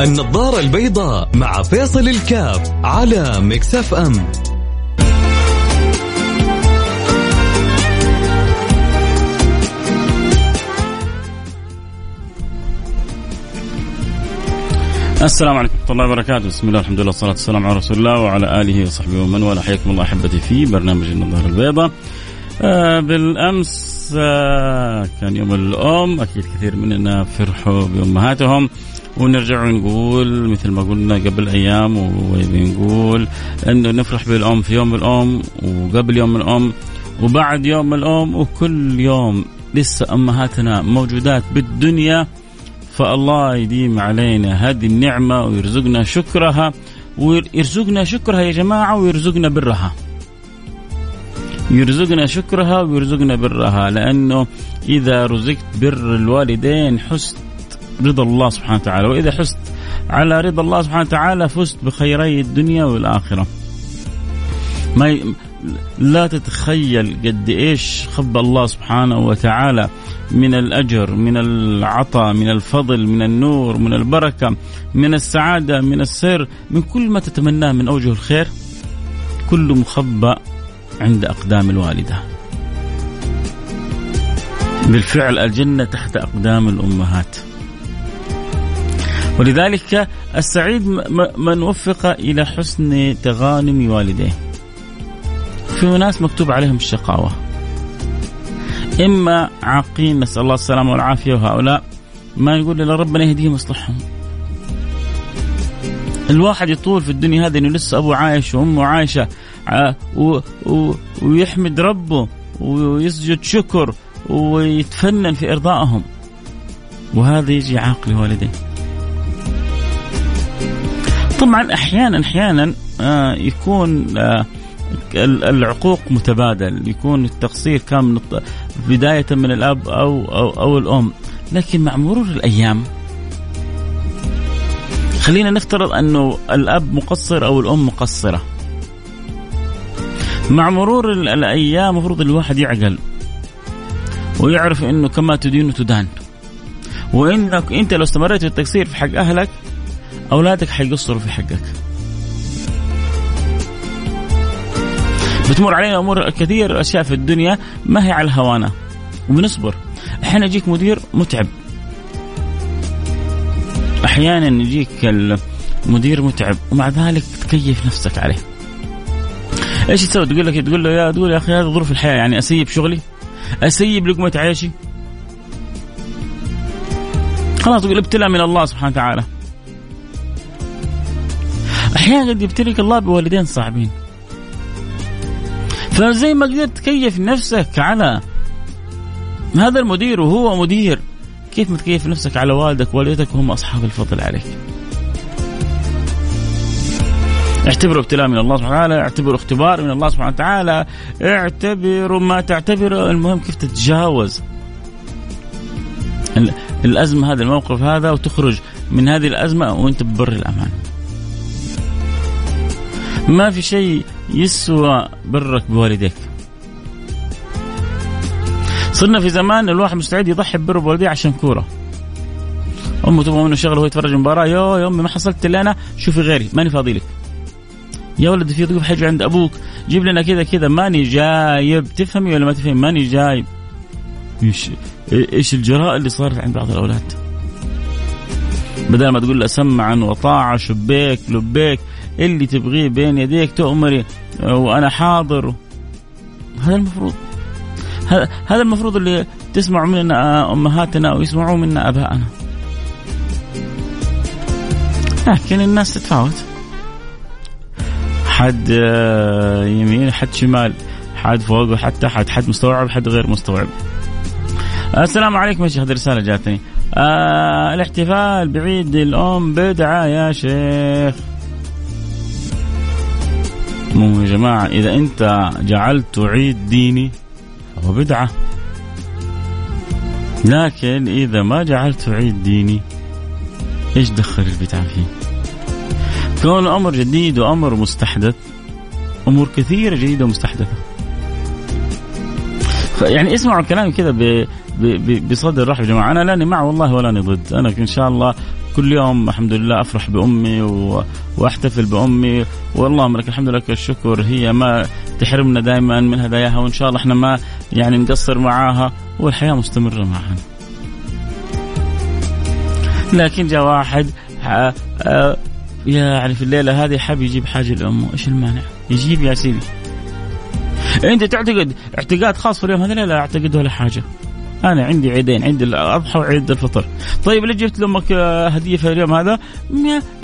النظارة البيضاء مع فيصل الكاف على مكسف أم السلام عليكم ورحمة الله وبركاته، بسم الله الحمد لله والصلاة والسلام على رسول الله وعلى آله وصحبه ومن والاه، حياكم الله أحبتي في برنامج النظارة البيضاء. آه بالأمس آه كان يوم الأم، أكيد كثير مننا فرحوا بأمهاتهم. ونرجع ونقول مثل ما قلنا قبل أيام وبنقول أنه نفرح بالأم في يوم الأم وقبل يوم الأم وبعد يوم الأم وكل يوم لسه أمهاتنا موجودات بالدنيا فالله يديم علينا هذه النعمة ويرزقنا شكرها ويرزقنا شكرها يا جماعة ويرزقنا برها. يرزقنا شكرها ويرزقنا برها لأنه إذا رزقت بر الوالدين حست رضا الله سبحانه وتعالى. وإذا حست على رضا الله سبحانه وتعالى فزت بخيري الدنيا والآخرة. ما ي... لا تتخيل قد إيش خبى الله سبحانه وتعالى. من الأجر من العطاء من الفضل من النور من البركة من السعادة من السر من كل ما تتمناه من أوجه الخير. كله مخبى عند أقدام الوالدة. بالفعل الجنة تحت أقدام الأمهات. ولذلك السعيد من وفق إلى حسن تغانم والديه. في ناس مكتوب عليهم الشقاوة. إما عاقين نسأل الله السلامة والعافية وهؤلاء ما يقول إلا ربنا يهديهم ويصلحهم. الواحد يطول في الدنيا هذه إنه لسه ابوه عايش وأمه عايشة و... و... ويحمد ربه ويسجد شكر ويتفنن في إرضائهم. وهذا يجي عاقل والديه. طبعا أحيانا أحيانا يكون العقوق متبادل يكون التقصير كان من بداية من الأب أو, أو, أو الأم. لكن مع مرور الأيام خلينا نفترض أنه الأب مقصر أو الأم مقصرة. مع مرور الأيام المفروض الواحد يعقل ويعرف أنه كما تدين تدان. وإنك أنت لو استمريت في التقصير في حق أهلك أولادك حيقصروا في حقك. بتمر علينا أمور كثير أشياء في الدنيا ما هي على الهوانه وبنصبر. أحيانا يجيك مدير متعب. أحيانا يجيك المدير متعب ومع ذلك تكيف نفسك عليه. إيش تسوي؟ تقول لك تقول له يا تقول يا أخي هذه ظروف الحياة يعني أسيب شغلي؟ أسيب لقمة عيشي؟ خلاص تقول ابتلاء من الله سبحانه وتعالى. أحيانا قد يبتليك الله بوالدين صعبين. فزي ما قدرت تكيف نفسك على هذا المدير وهو مدير كيف ما تكيف نفسك على والدك ووالدتك وهم أصحاب الفضل عليك. اعتبروا ابتلاء من الله سبحانه وتعالى اعتبروا اختبار من الله سبحانه وتعالى اعتبروا ما تعتبره. المهم كيف تتجاوز الأزمة هذا الموقف هذا وتخرج من هذه الأزمة وأنت ببر الأمان. ما في شيء يسوى برك بوالديك. صرنا في زمان الواحد مستعد يضحي ببر بوالديه عشان كورة. أمه تبغى منه شغله وهو يتفرج مباراة. يو يا أمي ما حصلت إلا أنا. شوفي غيري ماني فاضي لك يا ولد في ضيوف حيجوا عند أبوك. جيب لنا كذا كذا. ماني جايب. تفهمي ولا ما تفهمي؟ ماني جايب. إيش إيش الجراء اللي صارت عند بعض الأولاد؟ بدل ما تقول له سمعا وطاعة شبيك لبيك. اللي تبغيه بين يديك تؤمري وأنا حاضر. هذا المفروض هذا المفروض اللي تسمعوا منا أمهاتنا ويسمعوا منا ابائنا لكن الناس تتفاوت. حد يمين حد شمال حد فوق وحد تحت حد مستوعب حد غير مستوعب. السلام عليكم يا شيخ هذه رسالة جاتني. آه الاحتفال بعيد الأم بدعة يا شيخ. مو يا جماعة إذا أنت جعلت عيد ديني فهو بدعة. لكن إذا ما جعلت عيد ديني إيش دخل البدعة فيه؟ كون أمر جديد وأمر مستحدث أمور كثيرة جديدة ومستحدثة. يعني اسمعوا كلامي كده بصدر رحب يا جماعة. أنا لاني مع والله ولا ضد أنا إن شاء الله كل يوم الحمد لله أفرح بأمي. وأحتفل بأمي واللهم لك الحمد لك الشكر هي ما تحرمنا دائما من هداياها وإن شاء الله إحنا ما يعني نقصر معاها والحياة مستمرة معها. لكن جاء واحد يعني في الليلة هذه حاب يجيب حاجة لأمه، إيش المانع؟ يجيب يا سيدي. أنت تعتقد اعتقاد خاص في اليوم هذا لا أعتقد ولا حاجة. أنا عندي عيدين عيد الأضحى وعيد الفطر. طيب ليش جبت لأمك آه، هدية في اليوم هذا؟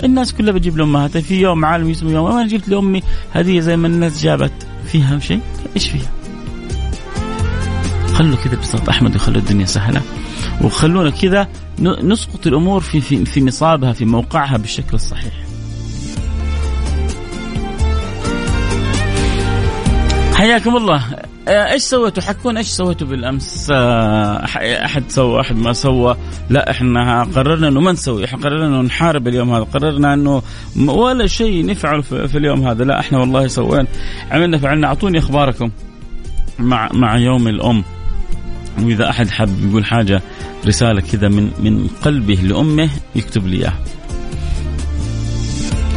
الناس كلها بتجيب لامها في يوم عالمي اسمه يوم أنا جبت لأمي هدية زي ما الناس جابت. فيها شيء؟ إيش فيها؟ خلوا كذا ببساطه أحمد وخلوا الدنيا سهلة. وخلونا كذا نسقط الأمور في في في نصابها في موقعها بالشكل الصحيح. حياكم الله. إيش سويتوا؟ حكون إيش سويتوا بالأمس؟ آه، أحد سوى أحد ما سوى، لا إحنا قررنا إنه ما نسوي، إحنا قررنا إنه نحارب اليوم هذا، قررنا إنه ولا شيء نفعله في اليوم هذا، لا إحنا والله سوينا عملنا فعلنا أعطوني أخباركم مع مع يوم الأم. وإذا أحد حب يقول حاجة رسالة كذا من من قلبه لأمه يكتب لي إياها.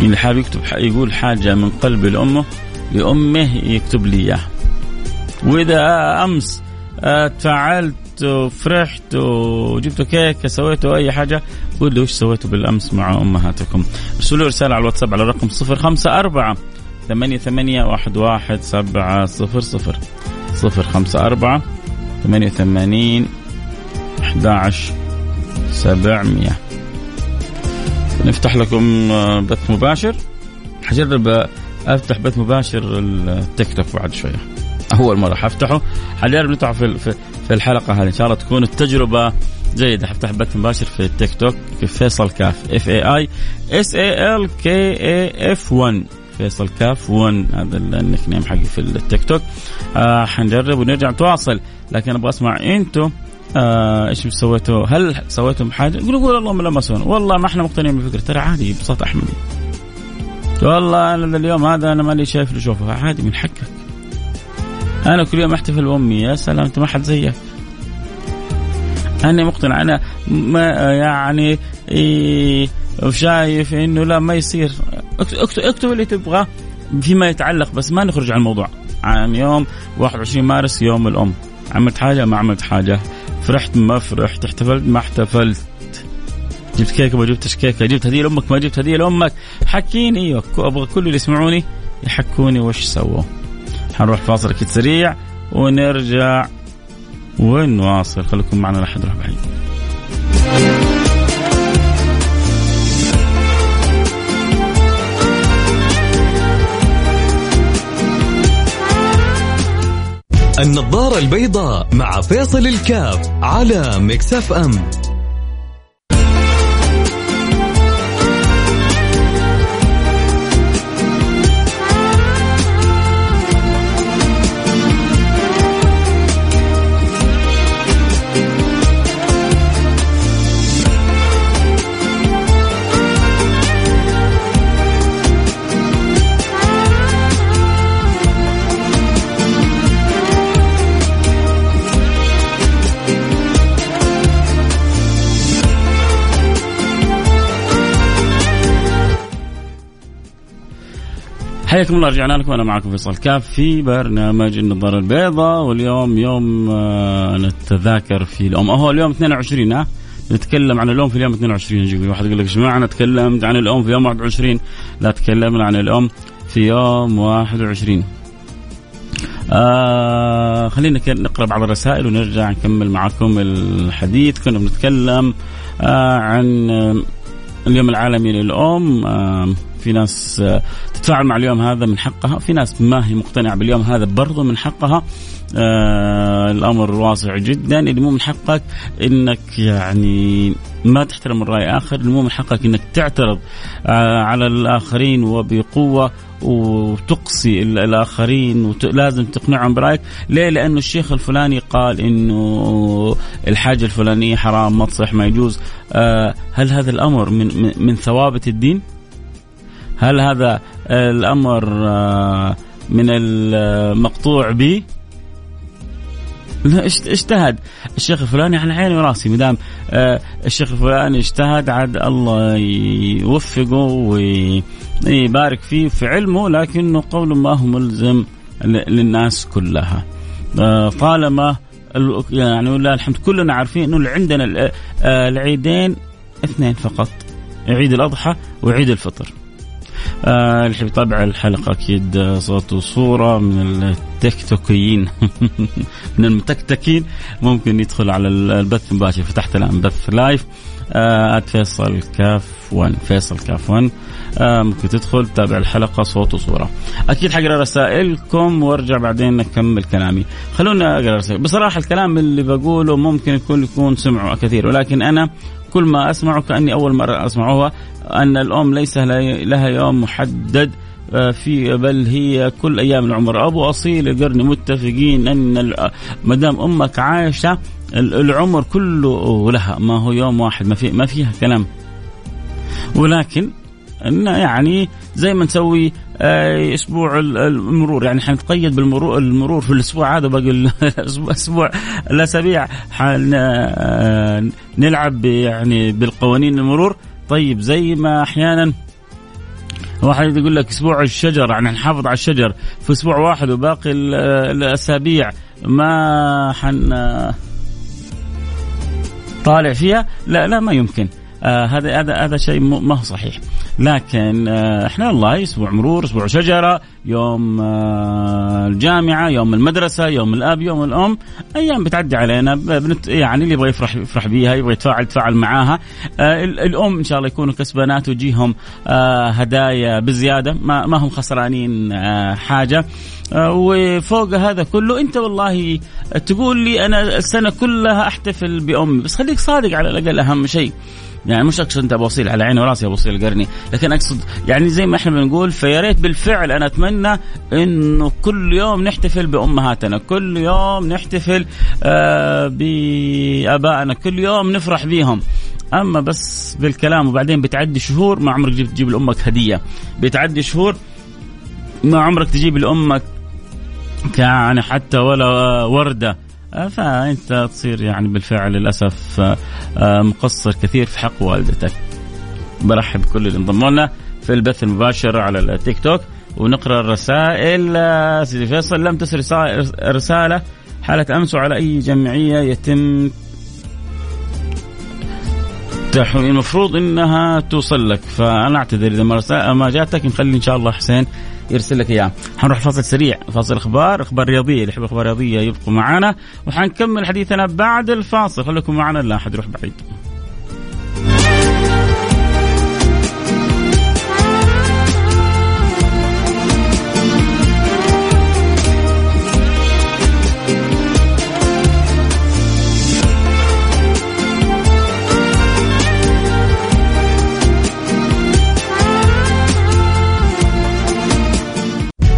اللي حاب يكتب يقول حاجة من قلبه لأمه لأمه يكتب لي إياها. وإذا أمس آه، تفاعلت وفرحت وجبتوا كيكه سويتوا أي حاجة قول لي وش سويتوا بالأمس مع أمهاتكم. ارسلوا رسالة على الواتساب على الرقم 054 ثمانية ثمانية واحد واحد سبعة صفر صفر. صفر خمسة أربعة ثمانية وثمانين أحد سبعمية. نفتح لكم آه، بث مباشر. حجرب أفتح بث مباشر التيك توك بعد شوية. أول مرة حفتحه. حجرب نفتحه في في الحلقة هذه. إن شاء الله تكون التجربة جيدة. حفتح بث مباشر في التيك توك في فيصل كاف F A I S A L K A F 1 فيصل كاف 1 هذا ال nickname حقي في التيك توك. آه حنجرب ونرجع نتواصل. لكن أبغى أسمع أنتم آه إيش سويتوا؟ هل سويتم حاجة؟ قولوا قولوا اللهم لا ما سوينا، والله ما إحنا مقتنعين بالفكرة. ترى عادي ببساطه احمدي. والله أنا اليوم هذا أنا مالي شايف له شوفه عادي من حقك. أنا كل يوم أحتفل بأمي يا سلام أنت ما حد زيك. أنا مقتنع أنا ما يعني إيه شايف إنه لا ما يصير. اكتب, اكتب اللي تبغاه فيما يتعلق بس ما نخرج عن الموضوع. عن يوم 21 مارس يوم الأم. عملت حاجة؟ ما عملت حاجة. فرحت ما فرحت احتفلت ما احتفلت. جبت كيكة ما جبتش كيكة. جبت هدية لأمك ما جبت هدية لأمك. حكيني أيوه أبغى كل اللي يسمعوني يحكوني وش سووا. حنروح فاصل أكيد سريع ونرجع ونواصل. خليكم معنا لحد روح بعيد النظارة البيضاء مع فيصل الكاف على مكسف أم. حياكم الله رجعنا لكم أنا معكم فيصل كاف في برنامج النظارة البيضاء واليوم يوم آه، نتذاكر في الأم. هو اليوم 22 ها؟ نتكلم عن الأم في اليوم 22 يجي واحد يقول لك إيش معنى تكلمت عن الأم في يوم 21 لا تكلمنا عن الأم في يوم 21 آه خلينا نقرأ بعض الرسائل ونرجع نكمل معكم الحديث. كنا بنتكلم آه عن اليوم العالمي للأم آه في ناس آه، تتفاعل مع اليوم هذا من حقها في ناس ما هي مقتنعة باليوم هذا برضو من حقها. آه الأمر واسع جدا. اللي مو من حقك إنك يعني ما تحترم الرأي آخر اللي مو من حقك إنك تعترض آه على الآخرين وبقوة وتقصي الآخرين ولازم تقنعهم برأيك. ليه؟ لأنه الشيخ الفلاني قال إنه الحاجة الفلانية حرام تصح ما يجوز. هل هذا الأمر من من ثوابت الدين؟ هل هذا الأمر آه، من المقطوع به اجتهد. الشيخ الفلاني على عيني وراسي مدام آه الشيخ الفلاني اجتهد عاد الله يوفقه ويبارك فيه في علمه لكنه قول ما هو ملزم للناس كلها. آه طالما يعني ولله الحمد كلنا عارفين إنه عندنا العيدين اثنين فقط عيد الأضحى وعيد الفطر. آه اللي يتابع الحلقة أكيد صوت وصورة من التيك توكيين من المتكتكين. ممكن يدخل على البث المباشر فتحت الآن بث لايف. آه فيصل كاف 1 فيصل كاف 1 آه ممكن تدخل تتابع الحلقة صوت وصورة. أكيد حقرأ رسائلكم وارجع بعدين نكمل كلامي. خلونا أقرأ رسائل. بصراحة الكلام اللي بقوله ممكن يكون يكون سمعه كثير. ولكن أنا كل ما أسمعه كأني أول مرة أسمعه أن الأم ليس لها يوم محدد آه، في بل هي كل أيام العمر. أبو أصيل القرني متفقين أن ما دام أمك عايشة العمر كله لها. ما هو يوم واحد ما في ما فيها كلام. ولكن يعني زي ما نسوي أسبوع المرور. يعني حنتقيد بالمرور المرور في الأسبوع هذا باقي الأسبوع الأسابيع نلعب يعني بالقوانين المرور. طيب زي ما أحيانا واحد يقول لك أسبوع الشجر يعني نحافظ على الشجر. في أسبوع واحد وباقي الأسابيع ما حن طالع فيها؟ لا لا ما يمكن. آه هذا هذا هذا شيء ما هو صحيح. لكن آه إحنا والله أسبوع مرور أسبوع شجرة يوم آه الجامعة يوم المدرسة يوم الأب يوم الأم أيام بتعدي علينا بنت يعني اللي يبغى يفرح يفرح بيها يبغى يتفاعل يتفاعل معاها. آه الأم إن شاء الله يكونوا كسبانات ويجيهم آه هدايا بزيادة ما, ما هم خسرانين حاجة. وفوق هذا كله أنت والله تقول لي أنا السنة كلها أحتفل بأمي بس خليك صادق على الأقل أهم شيء. يعني مش أقصد أنت أبو على عيني وراسي أبو القرني لكن أقصد يعني زي ما إحنا بنقول فيا ريت بالفعل أنا أتمنى إنه كل يوم نحتفل بأمهاتنا كل يوم نحتفل آه بآبائنا كل يوم نفرح بيهم. أما بس بالكلام وبعدين بتعدي شهور ما عمرك تجيب لأمك هدية. بتعدي شهور ما عمرك تجيب لأمك يعني حتى ولا وردة. فأنت تصير يعني بالفعل للأسف آه، مقصر كثير في حق والدتك. برحب بكل اللي انضموا لنا في البث المباشر على التيك توك ونقرأ الرسائل. آه، سيدي فيصل لم تصل رسالة حالة أمس وعلى أي جمعية يتم المفروض إنها توصل لك فأنا أعتذر إذا ما جاتك. نخلي إن شاء الله حسين يرسل لك إياه. حنروح فاصل سريع فاصل إخبار إخبار رياضية. اللي يحب إخبار رياضية يبقوا معنا وحنكمل حديثنا بعد الفاصل. خليكم معنا لا أحد يروح بعيد.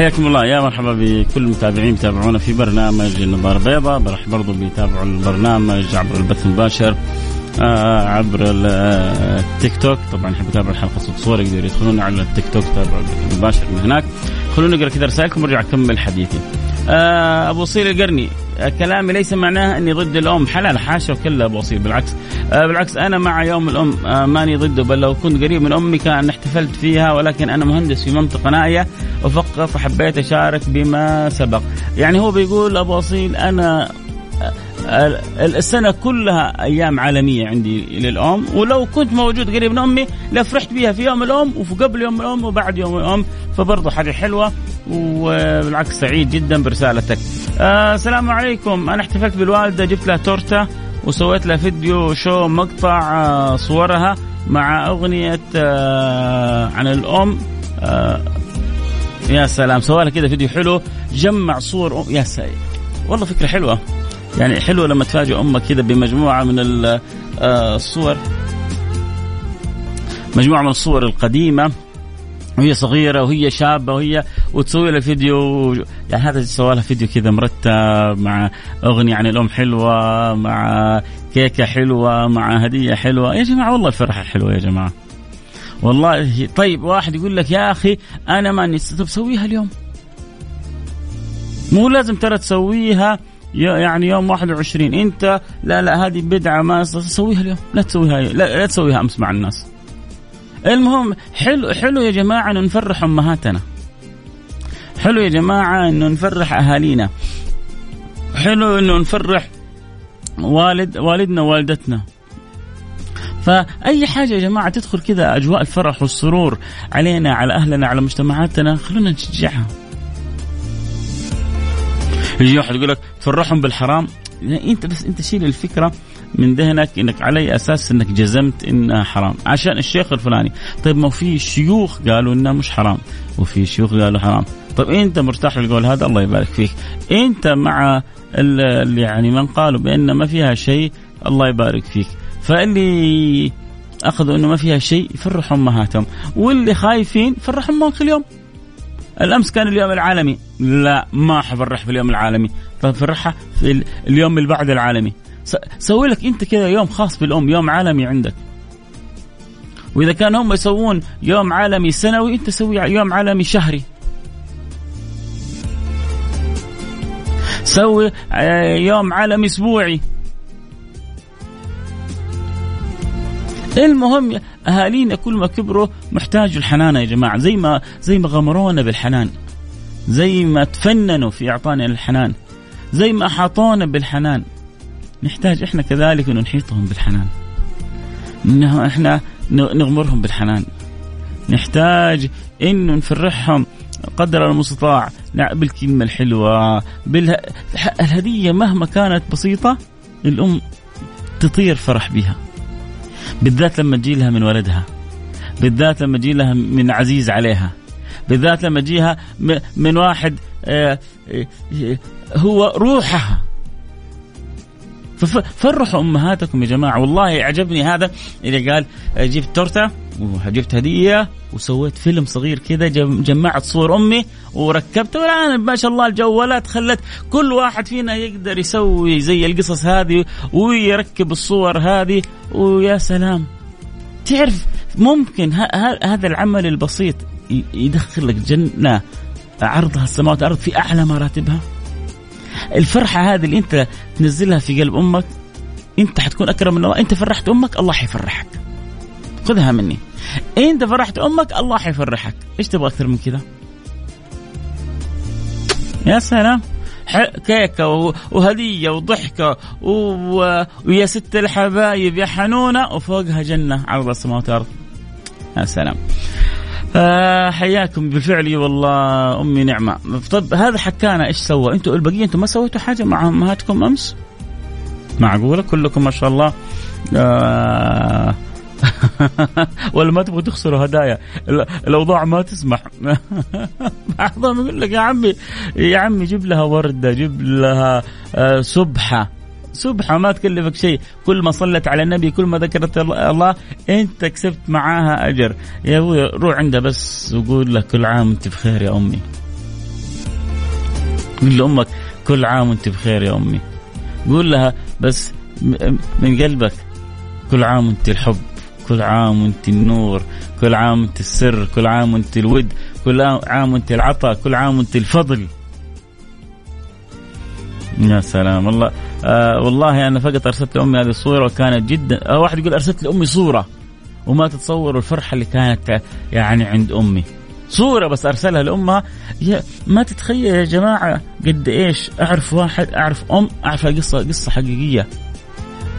حياكم الله. يا مرحبا بكل المتابعين يتابعونا في برنامج النظارة البيضاء. برحب برضو بيتابعوا البرنامج عبر البث المباشر آه عبر التيك توك. طبعا يحب يتابع الحلقة صوت صور يقدر يدخلون على التيك توك يتابعوا البث المباشر من هناك. خلونا نقرأ كذا رسائلكم وارجع اكمل حديثي. آه أبو صير القرني. كلامي ليس معناه أني ضد الأم. حلال حاشا وكلا أبو اصيل بالعكس. آه بالعكس أنا مع يوم الأم آه ماني ضده. بل لو كنت قريب من امي كان احتفلت فيها ولكن أنا مهندس في منطقة نائية وفقط حبيت أشارك بما سبق. يعني هو بيقول أبو اصيل أنا السنة كلها أيام عالمية عندي للأم ولو كنت موجود قريب من أمي لفرحت بها في يوم الأم وقبل يوم الأم وبعد يوم الأم فبرضه حاجة حلوة وبالعكس سعيد جدا برسالتك. آه السلام عليكم. أنا احتفلت بالوالدة جبت لها تورتة وسويت لها فيديو شو مقطع آه صورها مع أغنية آه عن الأم. آه يا سلام سوالها كذا فيديو حلو. جمع صور يا سلام والله فكرة حلوة. يعني حلوة لما تفاجئ أمك كذا بمجموعة من آه، الصور. مجموعة من الصور القديمة. وهي صغيرة وهي شابة وهي وتسوي لها فيديو. يعني هذا سوى لها فيديو كذا مرتب مع أغنية عن الأم حلوة مع كيكة حلوة مع هدية حلوة. يا جماعة والله الفرحة حلوة يا جماعة. والله طيب واحد يقول لك يا أخي أنا ماني طب سويها اليوم. مو لازم ترى تسويها. يعني يوم 21 انت لا لا هذه بدعة ما سويها اليوم. لا تسويها لا, لا تسويها أمس مع الناس. المهم حلو حلو يا جماعة انه نفرح أمهاتنا. حلو يا جماعة انه نفرح أهالينا. حلو إنه نفرح والد والدنا ووالدتنا. فأي حاجة يا جماعة تدخل كذا أجواء الفرح والسرور علينا على أهلنا على مجتمعاتنا خلونا نشجعها. يجي واحد يقول لك تفرحهم بالحرام. يعني انت بس انت شيل الفكرة من ذهنك انك على أساس انك جزمت انها حرام. عشان الشيخ الفلاني. طيب ما في شيوخ قالوا انها مش حرام. وفي شيوخ قالوا حرام. طيب انت مرتاح للقول هذا؟ الله يبارك فيك. انت مع اللي يعني من قالوا بأن ما فيها شيء الله يبارك فيك. فاللي أخذوا إنه ما فيها شيء يفرحوا أمهاتهم. واللي خايفين فرحوا امهم كل يوم. الأمس كان اليوم العالمي. لا ما حفرح في اليوم العالمي. ففرحها في اليوم اللي بعد العالمي سوي لك أنت كذا يوم خاص بالأم يوم عالمي عندك. وإذا كان هم يسوون يوم عالمي سنوي أنت سوي يوم عالمي شهري. سوي آه، يوم عالمي أسبوعي. المهم أهالينا كل ما كبروا محتاجوا الحنان يا جماعة زي ما زي ما غمرونا بالحنان زي ما تفننوا في إعطانا الحنان زي ما أحاطونا بالحنان. نحتاج إحنا كذلك إنه نحيطهم بالحنان. إنه إحنا نغمرهم بالحنان. نحتاج إنه نفرحهم قدر المستطاع. بالكلمة الحلوة بالهديه مهما كانت بسيطة الأم تطير فرح بها. بالذات لما تجي لها من ولدها بالذات لما تجي لها من عزيز عليها بالذات لما تجيها من واحد آه، آه، هو روحها. ففرحوا أمهاتكم يا جماعة. والله عجبني هذا إذا قال جبت تورتة. وجبت هدية وسويت فيلم صغير كذا جمعت صور أمي وركبت والآن ما شاء الله الجوالات خلت كل واحد فينا يقدر يسوي زي القصص هذه ويركب الصور هذه. ويا سلام. تعرف ممكن هذا العمل البسيط يدخل لك جنة عرضها السماوات والارض في أعلى مراتبها. الفرحة هذه اللي أنت تنزلها في قلب أمك أنت حتكون أكرم من الله. أنت فرحت أمك الله حيفرحك. خذها مني. انت فرحت أمك الله حيفرحك. إيش تبغى أكثر من كذا؟ يا سلام. كيكة وهدية وضحكة ويا ست الحبايب يا حنونة وفوقها جنة عرض السماوات والأرض يا سلام. آه حياكم بالفعل. والله أمي نعمة. طب هذا حكانا إيش سوى؟ أنتم البقية أنتم ما سويتوا حاجة مع أمهاتكم أمس؟ معقولة؟ كلكم ما شاء الله. آه ولا ما تبغوا تخسروا هدايا. الأوضاع ما تسمح. بعضهم يقول لك يا عمي يا عمي جيب لها وردة جيب لها آه، سبحة. سبحة ما تكلفك شيء. كل ما صلت على النبي كل ما ذكرت الله أنت كسبت معاها أجر. يا أبوي روح عندها بس وقول لها كل عام وأنت بخير يا أمي. قول لأمك كل عام وأنت بخير يا أمي. قول لها بس من قلبك كل عام وأنت الحب. كل عام وانت النور كل عام وانت السر كل عام وانت الود كل عام وانت العطاء كل عام وانت الفضل. يا سلام. والله آه والله أنا فقط أرسلت لأمي هذه الصورة وكانت جدا آه واحد يقول أرسلت لأمي صورة وما تتصوروا الفرحة اللي كانت يعني عند أمي. صورة بس أرسلها لأمها. ما تتخيل يا جماعة قد إيش أعرف واحد أعرف أم أعرف قصة قصة حقيقية.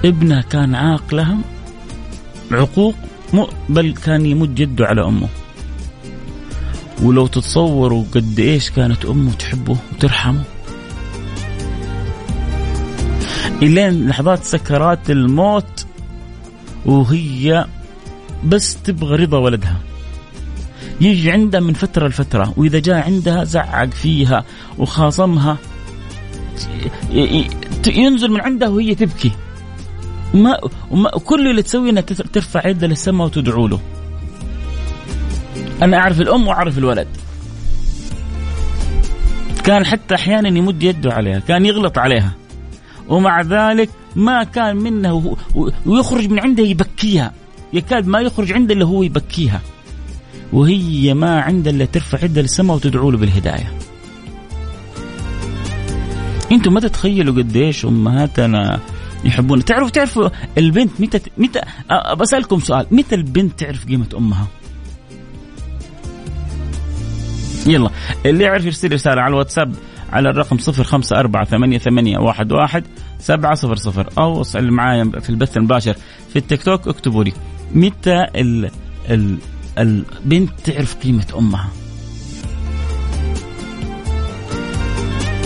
ابنها كان عاق لها عقوق بل كان يمد جده على أمه. ولو تتصوروا قد إيش كانت أمه تحبه وترحمه. إلين لحظات سكرات الموت وهي بس تبغى رضا ولدها. يجي عندها من فترة لفترة وإذا جاء عندها زعق فيها وخاصمها ينزل من عندها وهي تبكي. وما, وما كل اللي تسويه انها ترفع يدها للسماء وتدعو له. أنا أعرف الأم وأعرف الولد. كان حتى أحيانا يمد يده عليها كان يغلط عليها. ومع ذلك ما كان منه ويخرج من عندها يبكيها. يكاد ما يخرج عنده إلا هو يبكيها. وهي ما عندها إلا ترفع يدها للسماء وتدعو له بالهداية. أنتم ما تتخيلوا قديش أمهاتنا يحبون. تعرفوا تعرفوا البنت متى متى بسالكم سؤال. متى البنت تعرف قيمة أمها؟ يلا. اللي يعرف يرسل رسالة على الواتساب على الرقم صفر خمسة أربعة ثمانية, ثمانية واحد, واحد سبعة صفر صفر. أو اسأل معايا في البث المباشر في التيك توك. اكتبوا لي. متى ال ال البنت تعرف قيمة أمها؟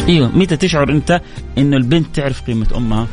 إيوه. متى تشعر أنت ان البنت تعرف قيمة أمها؟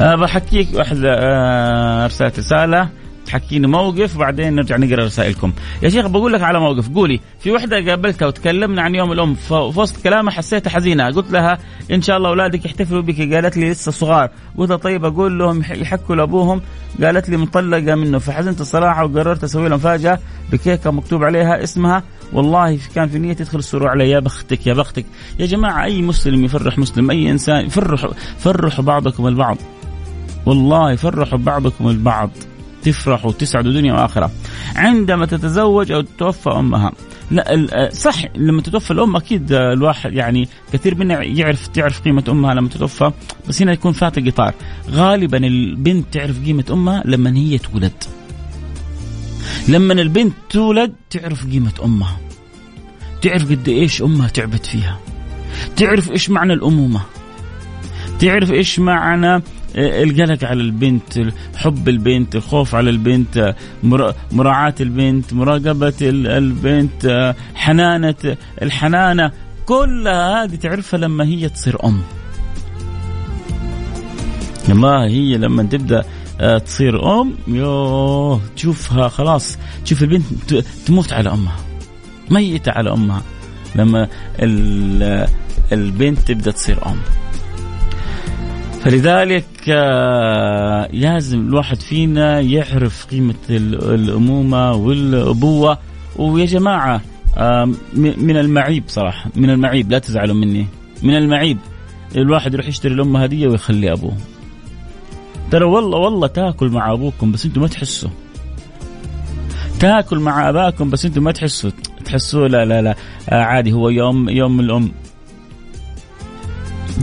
بحكيك واحدة أه ارسلت رسالة تحكيني موقف وبعدين نرجع نقرأ رسائلكم. يا شيخ بقول لك على موقف. قولي في وحدة قابلتها وتكلمنا عن يوم الأم في وسط كلامها حسيتها حزينة. قلت لها إن شاء الله أولادك يحتفلوا بك. قالت لي لسه صغار. قلت لها طيب أقول لهم يحكوا لأبوهم. قالت لي مطلقة منه. فحزنت الصراحة وقررت أسوي لهم فاجأة بكيكة مكتوب عليها اسمها. والله كان في نية تدخل السرور علي. يا بختك يا بختك. يا جماعة أي مسلم يفرح مسلم؟ أي إنسان فرحوا فرحوا بعضكم البعض. والله فرحوا بعضكم البعض. تفرح وتسعد دنيا وآخرة. عندما تتزوج أو تتوفى أمها. لا صح لما تتوفى الأم أكيد الواحد يعني كثير منا يعرف تعرف قيمة أمها لما تتوفى. بس هنا يكون فات قطار غالبا البنت تعرف قيمة أمها لما هي تولد. لما البنت تولد تعرف قيمة أمها. تعرف قد إيش أمها تعبت فيها. تعرف إيش معنى الأمومة. تعرف إيش معنى القلق على البنت حب البنت الخوف على البنت مراعاة البنت مراقبة البنت حنانة الحنانة كل هذه تعرفها لما هي تصير أم. لما هي لما تبدأ آه، تصير أم يوه تشوفها خلاص تشوف البنت تموت على أمها ميتة على أمها لما البنت تبدأ تصير أم. فلذلك آه، لازم الواحد فينا يعرف قيمة الأمومة والأبوة. ويا جماعة من المعيب صراحة من المعيب لا تزعلوا مني. من المعيب الواحد يروح يشتري الأم هدية ويخلي أبوه. ترى والله والله تاكل مع أبوكم بس أنتم ما تحسوا. تاكل مع أباكم بس أنتم ما تحسوا. تحسوا لا لا لا. آه، عادي هو يوم يوم الأم.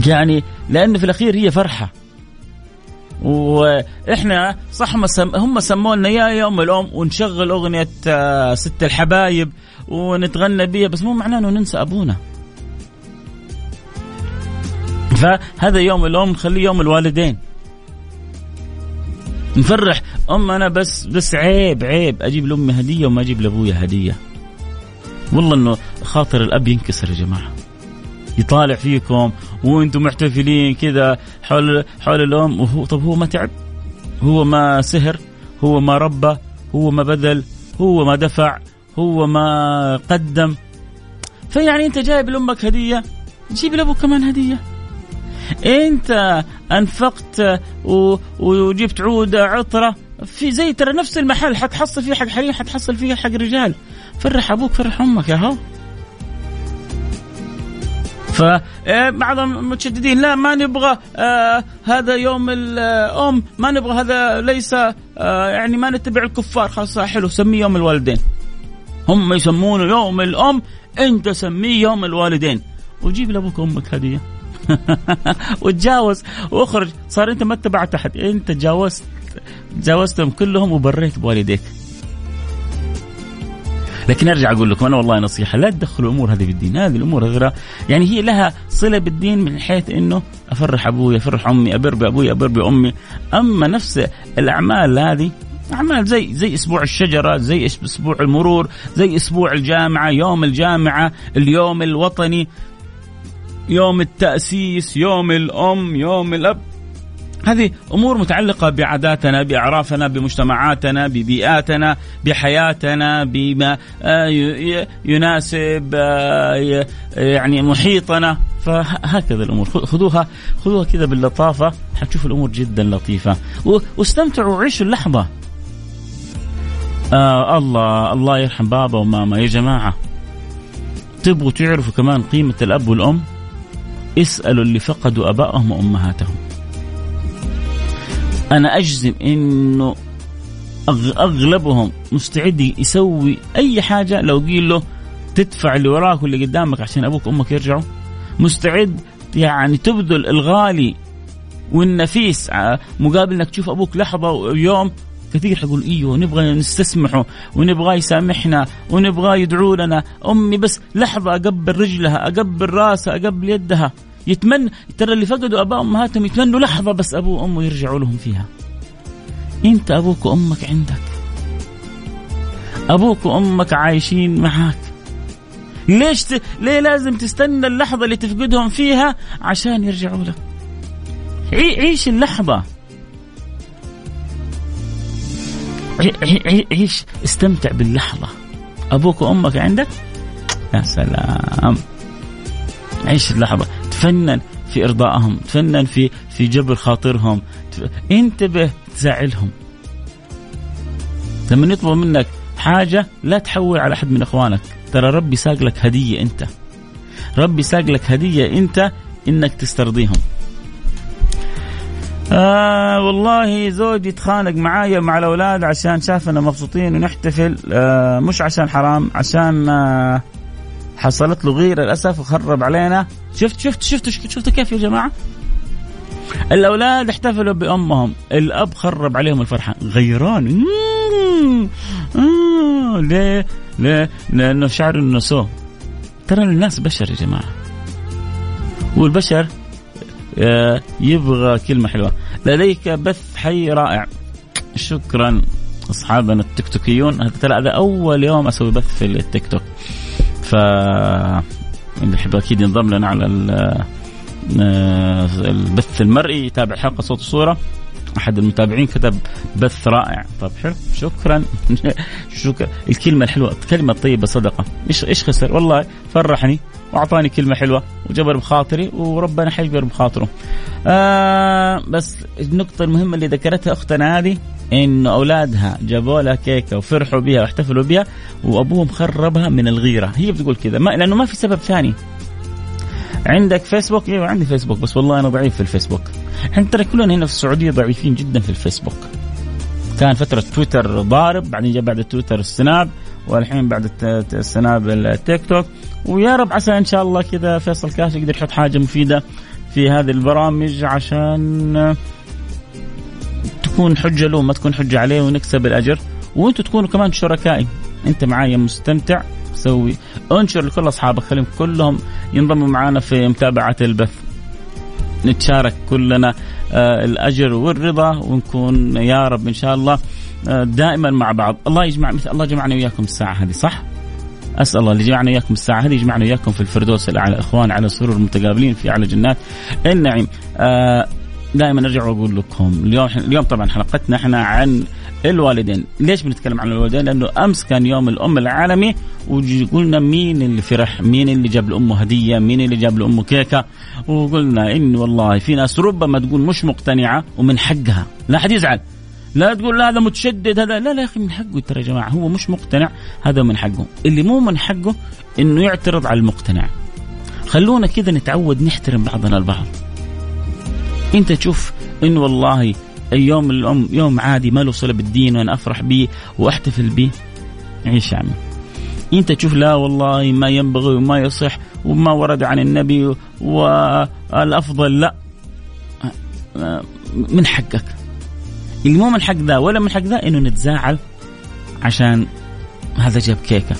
يعني لأنه في الأخير هي فرحة. وإحنا صح هم سموا لنا يا يوم الأم ونشغل أغنية آه، ست الحبايب ونتغنى بيها بس مو معناه إنه ننسى أبونا. فهذا يوم الأم نخليه يوم الوالدين. نفرح. أم أنا بس بس عيب عيب. أجيب لأمي هدية وما أجيب لابويا هدية. والله إنه خاطر الأب ينكسر يا جماعة. يطالع فيكم وأنتم محتفلين كذا حول حول الأم. وهو طب هو ما تعب؟ هو ما سهر؟ هو ما ربى؟ هو ما بذل؟ هو ما دفع؟ هو ما قدم؟ فيعني أنت جايب لأمك هدية؟ جيب لأبوك كمان هدية. أنت أنفقت وجبت عود عطرة في زي ترى نفس المحل حتحصل فيه حق حريم حتحصل فيه حق رجال. فرح أبوك فرح أمك يا هو. فبعضهم إيه، متشددين لا ما نبغى آه هذا يوم الأم ما نبغى هذا ليس آه يعني ما نتبع الكفار. خلاص حلو سميه يوم الوالدين. هم يسمونه يوم الأم انت سميه يوم الوالدين. وجيب لأبوك وأمك هديه وتجاوز واخرج. صار أنت ما اتبعت أحد. انت تجاوزت تجاوزتهم كلهم وبريت بوالديك. لكن ارجع أقول لكم أنا والله نصيحة لا تدخلوا الأمور هذه بالدين هذه الأمور هذه يعني هي لها صلة بالدين من حيث إنه أفرح أبوي أفرح أمي أبر بأبوي أبر بأمي. أما نفس الأعمال هذه أعمال زي زي أسبوع الشجرة زي أسبوع المرور زي أسبوع الجامعة يوم الجامعة اليوم الوطني يوم التأسيس يوم الأم يوم الأب. هذه أمور متعلقة بعاداتنا بأعرافنا بمجتمعاتنا ببيئاتنا بحياتنا بما آه، يناسب آه، يعني محيطنا. فهكذا الأمور. خذوها خذوها كذا باللطافة. حتشوفوا الأمور جدا لطيفة. واستمتعوا وعيشوا اللحظة. آه الله الله يرحم بابا وماما. يا جماعة تبغوا تعرفوا كمان قيمة الأب والأم؟ اسألوا اللي فقدوا أبائهم وأمهاتهم. أنا أجزم إنه أغلبهم مستعد يسوي أي حاجة لو قيل له تدفع اللي وراك واللي قدامك عشان أبوك وأمك يرجعوا. مستعد يعني تبذل الغالي والنفيس آه، مقابل إنك تشوف أبوك لحظة ويوم كثير حيقول إيوه نبغى نستسمحه ونبغى يسامحنا ونبغى يدعو لنا. أمي بس لحظة أقبل رجلها أقبل رأسها أقبل يدها. يتمنى ترى اللي فقدوا أباء أمهاتهم يتمنوا لحظة بس ابوه وأمه يرجعوا لهم فيها. أنت أبوك وأمك عندك. أبوك وأمك عايشين معاك. ليش ت... ليه لازم تستنى اللحظة اللي تفقدهم فيها عشان يرجعوا لك؟ عي... عيش اللحظة. عي... عيش استمتع باللحظة. أبوك وأمك عندك؟ يا سلام. عيش اللحظة. تفنن في إرضائهم تفنن في في جبر خاطرهم. انتبه تزعلهم. لما يطلب منك حاجة لا تحول على أحد من إخوانك. ترى ربي ساق لك هدية أنت. ربي ساق لك هدية أنت إنك تسترضيهم. آه والله زوجي تخانق معايا مع الأولاد عشان شافنا مبسوطين ونحتفل. آه مش عشان حرام عشان آه حصلت له غيره للاسف وخرب علينا. شفت شفت شفت شفت كيف يا جماعة؟ الأولاد احتفلوا بأمهم الأب خرب عليهم الفرحة. غيران. آه ليه ليه لأنه شعر إنه سو ترى الناس بشر يا جماعة. والبشر آه، يبغى كلمة حلوة. لديك بث حي رائع. شكرا. أصحابنا التيك توكيون. هذا أول يوم أسوي بث في التيك توك. ف اللي يحب أكيد ينضم لنا على آه، البث المرئي يتابع حلقة صوت وصورة. أحد المتابعين كتب بث رائع. طب حلو. شكرا. شكرا. الكلمة الحلوة الكلمة الطيبه صدقة. إيش إيش خسر؟ والله فرحني وأعطاني كلمة حلوة وجبر بخاطري وربنا حيجبر بخاطره آه بس النقطة المهمة اللي ذكرتها أختنا هذه إنه أولادها جابوا لها كيكة وفرحوا بها واحتفلوا بها وأبوهم خربها من الغيرة. هي بتقول كذا. ما لأنه ما في سبب ثاني. عندك فيسبوك؟ أيوه عندي فيسبوك بس والله أنا ضعيف في الفيسبوك. إحنا ترى كلنا هنا في السعودية ضعيفين جدا في الفيسبوك. كان فترة تويتر ضارب بعدين جاء بعد تويتر السناب والحين بعد السناب التيك توك. ويا رب عسى إن شاء الله كذا فيصل كاف يقدر يحط حاجة مفيدة في هذه البرامج عشان تكون حجة له ما تكون حجة عليه ونكسب الأجر. وأنتم تكونوا كمان شركائي. أنت معايا مستمتع. سوي. انشر لكل أصحابك. خليهم كلهم ينضموا معنا في متابعة البث. نتشارك كلنا آه الأجر والرضا ونكون يا رب إن شاء الله آه دائما مع بعض. الله يجمع مثل الله جمعنا وياكم الساعة هذه صح؟ أسأل الله اللي جمعنا وياكم الساعة هذه يجمعنا وياكم في الفردوس الاعلى إخوان على سرور متقابلين في أعلى جنات النعيم. آه دائما أرجع وأقول لكم اليوم اليوم طبعا حلقتنا إحنا عن الوالدين. ليش بنتكلم عن الوالدين؟ لأنه أمس كان يوم الأم العالمي وقلنا مين اللي فرح مين اللي جاب لأمه هدية مين اللي جاب لأمه كيكة؟ وقلنا إن والله في ناس ربما تقول مش مقتنعة ومن حقها. لا حد يزعل. لا تقول لا هذا متشدد هذا لا لا يا أخي من حقه ترى يا جماعة. هو مش مقتنع هذا من حقه. اللي مو من حقه إنه يعترض على المقتنع. خلونا كذا نتعود نحترم بعضنا البعض. انت تشوف انه والله يوم الام يوم عادي ما له صلة بالدين وأنا أفرح به وأحتفل به عيش يا عمي انت تشوف لا والله ما ينبغي وما يصح وما ورد عن النبي والأفضل لا. من حقك. اللي مو من حق ذا ولا من حق ذا إنه نتزاعل عشان هذا جاب كيكة.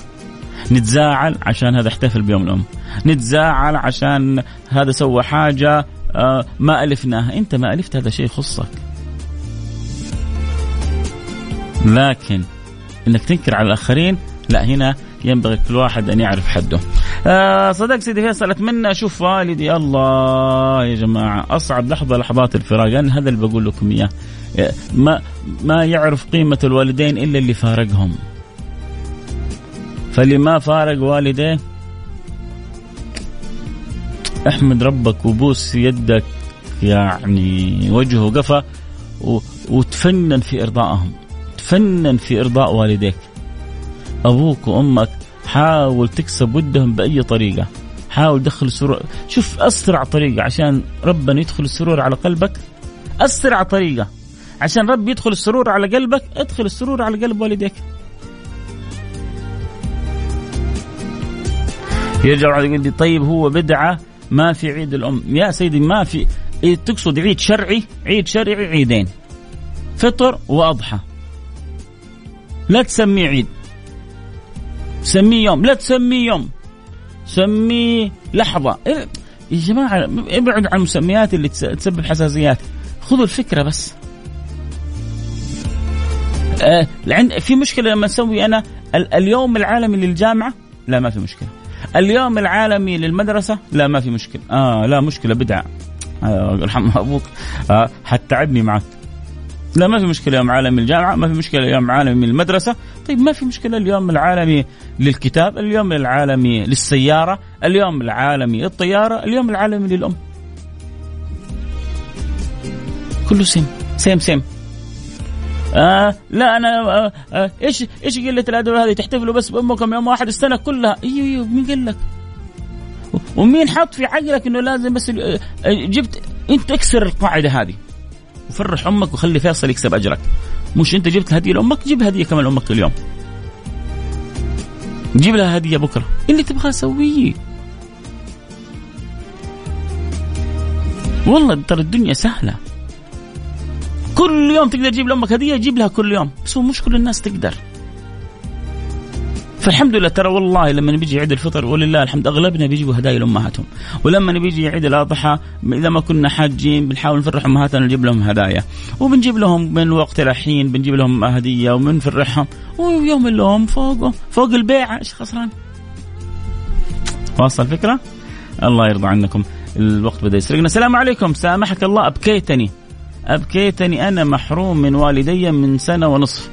نتزاعل عشان هذا احتفل بيوم الأم. نتزاعل عشان هذا سوى حاجة ما ألفناها أنت ما ألفت هذا شيء يخصك. لكن إنك تنكر على الآخرين لا هنا ينبغي كل واحد أن يعرف حده. آه صدق سيدي فيصل أتمنى أشوف والدي الله. يا جماعة أصعب لحظة لحظات الفراق. أنا هذا اللي بقول لكم إياه. ما ما يعرف قيمة الوالدين إلا اللي فارقهم. فاللي ما فارق والديه احمد ربك وبوس يدك يعني وجهه وقفا وتفنن في إرضائهم تفنن في إرضاء والديك. أبوك وأمك حاول تكسب ودهم بأي طريقة. حاول تدخل السرور شوف أسرع طريقة عشان ربنا يدخل السرور على قلبك. أسرع طريقة عشان رب يدخل السرور على قلبك ادخل السرور على قلب والديك. يرجع يقول لي طيب هو بدعة ما في عيد الأم. يا سيدي ما في. إيه تقصد عيد شرعي؟ عيد شرعي عيدين. فطر وأضحى. لا تسميه عيد. سميه يوم. لا تسميه يوم. سميه لحظة. إيه، يا جماعة ابعدوا عن المسميات اللي تسبب حساسيات. خذوا الفكرة بس. آه في مشكلة لما أسوي أنا اليوم العالمي للجامعة؟ لا ما في مشكلة. اليوم العالمي للمدرسة؟ لا ما في مشكلة. آه لا مشكلة بدعة. آه أبوك. آه حتعبني معك. لا ما في مشكلة يوم عالمي الجامعة ما في مشكلة يوم عالمي المدرسة. طيب ما في مشكلة اليوم العالمي للكتاب اليوم العالمي للسيارة اليوم العالمي للطيارة اليوم العالمي للأم. كله same same same آه لا أنا آه آه إيش إيش قلة الادب هذه؟ تحتفلوا بس بأمكم يوم واحد السنة كلها. إيوه إيوه مين قال لك؟ ومين حط في عقلك إنه لازم بس آه، جبت أنت اكسر القاعدة هذه. وفرح أمك وخلي فيصل يكسب أجرك. مش أنت جبت هدية لأمك؟ جيب هدية كمان لأمك اليوم. جيب لها هدية بكرة. اللي تبغاه سويه. والله ترى الدنيا سهلة. كل يوم تقدر تجيب لأمك هدية جيب لها كل يوم. بس هو مش كل الناس تقدر. فالحمد لله ترى والله لما بيجي عيد الفطر ولله الحمد أغلبنا بيجيبوا هدايا لأمهاتهم. ولما بيجي عيد الأضحى إذا ما كنا حاجين بنحاول نفرح أمهاتنا نجيب لهم هدايا. وبنجيب لهم من وقت إلى حين بنجيب لهم هدية وبنفرحهم ويوم الأم فوق فوق البيعه إيش خسران؟ واصل الفكرة؟ الله يرضى عنكم. الوقت بدأ يسرقنا. السلام عليكم. سامحك الله أبكيتني. أبكيتني أنا محروم من والدي من سنة ونصف.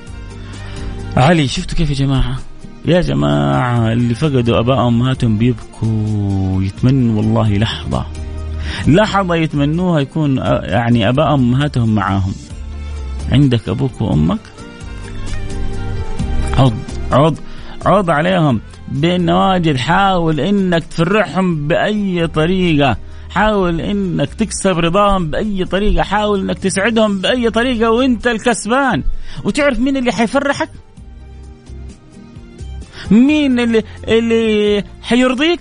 علي شفتوا كيف يا جماعة؟ يا جماعة اللي فقدوا أباء أمهاتهم بيبكوا يتمنوا والله لحظة. لحظة يتمنوها يكون يعني أباء أمهاتهم معاهم. عندك أبوك وأمك؟ عض عض عض عليهم. بالنواجذ حاول إنك تفرحهم بأي طريقة. حاول إنك تكسب رضاهم بأي طريقة حاول إنك تسعدهم بأي طريقة وإنت الكسبان. وتعرف مين اللي حيفرحك؟ مين اللي اللي حيرضيك؟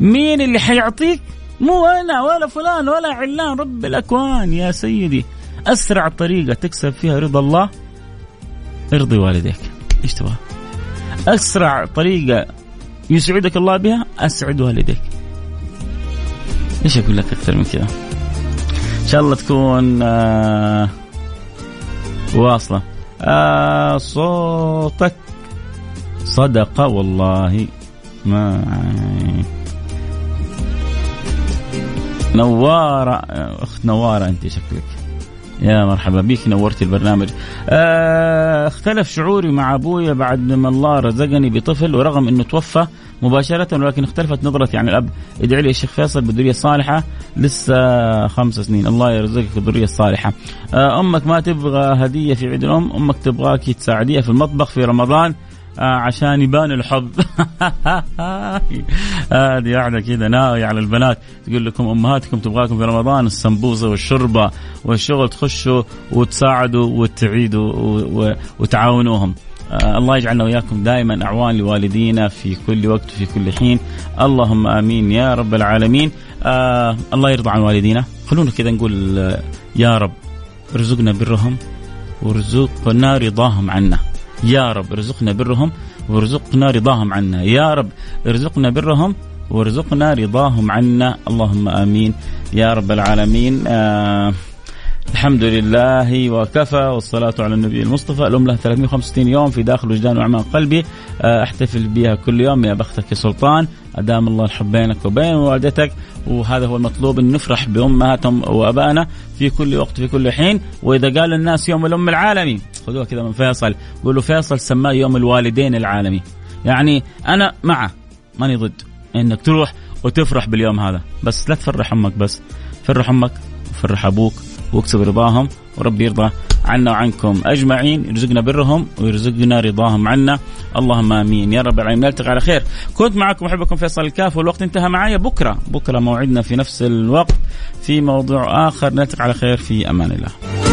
مين اللي حيعطيك؟ مو أنا ولا فلان ولا علان رب الأكوان يا سيدي. أسرع طريقة تكسب فيها رضا الله ارضي والديك. إيش تبغى؟ أسرع طريقة يسعدك الله بها أسعد والديك. إيش أقول لك أكثر من كذا؟ إن شاء الله تكون آه واصلة. آه صوتك صدقة والله ما نوارة أخت نوارة أنت شكلك. يا مرحبا بك نورتي البرنامج. آه اختلف شعوري مع أبويا بعد ما الله رزقني بطفل ورغم إنه توفى. مباشرة ولكن اختلفت نظرتي عن الأب. ادعي لي يا شيخ فيصل بالذرية الصالحة. لسه خمس سنين. الله يرزقك بالذرية الصالحة. آه أمك ما تبغى هدية في عيد الأم. أمك تبغاك تساعديها في المطبخ في رمضان آه عشان يبان الحب. هذه واحدة كذا ناوية على البنات. تقول لكم أمهاتكم تبغاكم في رمضان السمبوسة والشربة والشغل تخشوا وتساعدوا وتعيدوا وتعاونوهم. آه الله يجعلنا وإياكم دائما أعوان لوالدينا في كل وقت وفي كل حين. اللهم آمين يا رب العالمين. آه الله يرضى عن والدينا. خلونا كذا نقول آه يا رب ارزقنا برهم وارزقنا رضاهم عنا. يا رب ارزقنا برهم وارزقنا رضاهم عنا. يا رب ارزقنا برهم وارزقنا رضاهم عنا. اللهم آمين. يا رب العالمين. آه الحمد لله وكفى والصلاة على النبي المصطفى. الأم لها 365 يوم في داخل وجدان وأعماق قلبي. آه، أحتفل بها كل يوم يا بختك يا سلطان. أدام الله الحب بينك وبين والدتك. وهذا هو المطلوب أن نفرح بأمهاتهم وأبائنا في كل وقت في كل حين. وإذا قال الناس يوم الأم العالمي خذوها كذا من فيصل. قولوا فيصل سماه يوم الوالدين العالمي. يعني أنا معه ماني ضد إنك تروح وتفرح باليوم هذا. بس لا تفرح أمك بس. فرح أمك وفرح أبوك واكسب رضاهم وربي يرضى عنا وعنكم أجمعين يرزقنا برهم ويرزقنا رضاهم عنا. اللهم آمين. يا رب العالمين. نلتقي على خير. كنت معكم أحبكم فيصل الكاف والوقت انتهى معايا. بكرة بكرة موعدنا في نفس الوقت في موضوع آخر. نلتقي على خير. في أمان الله.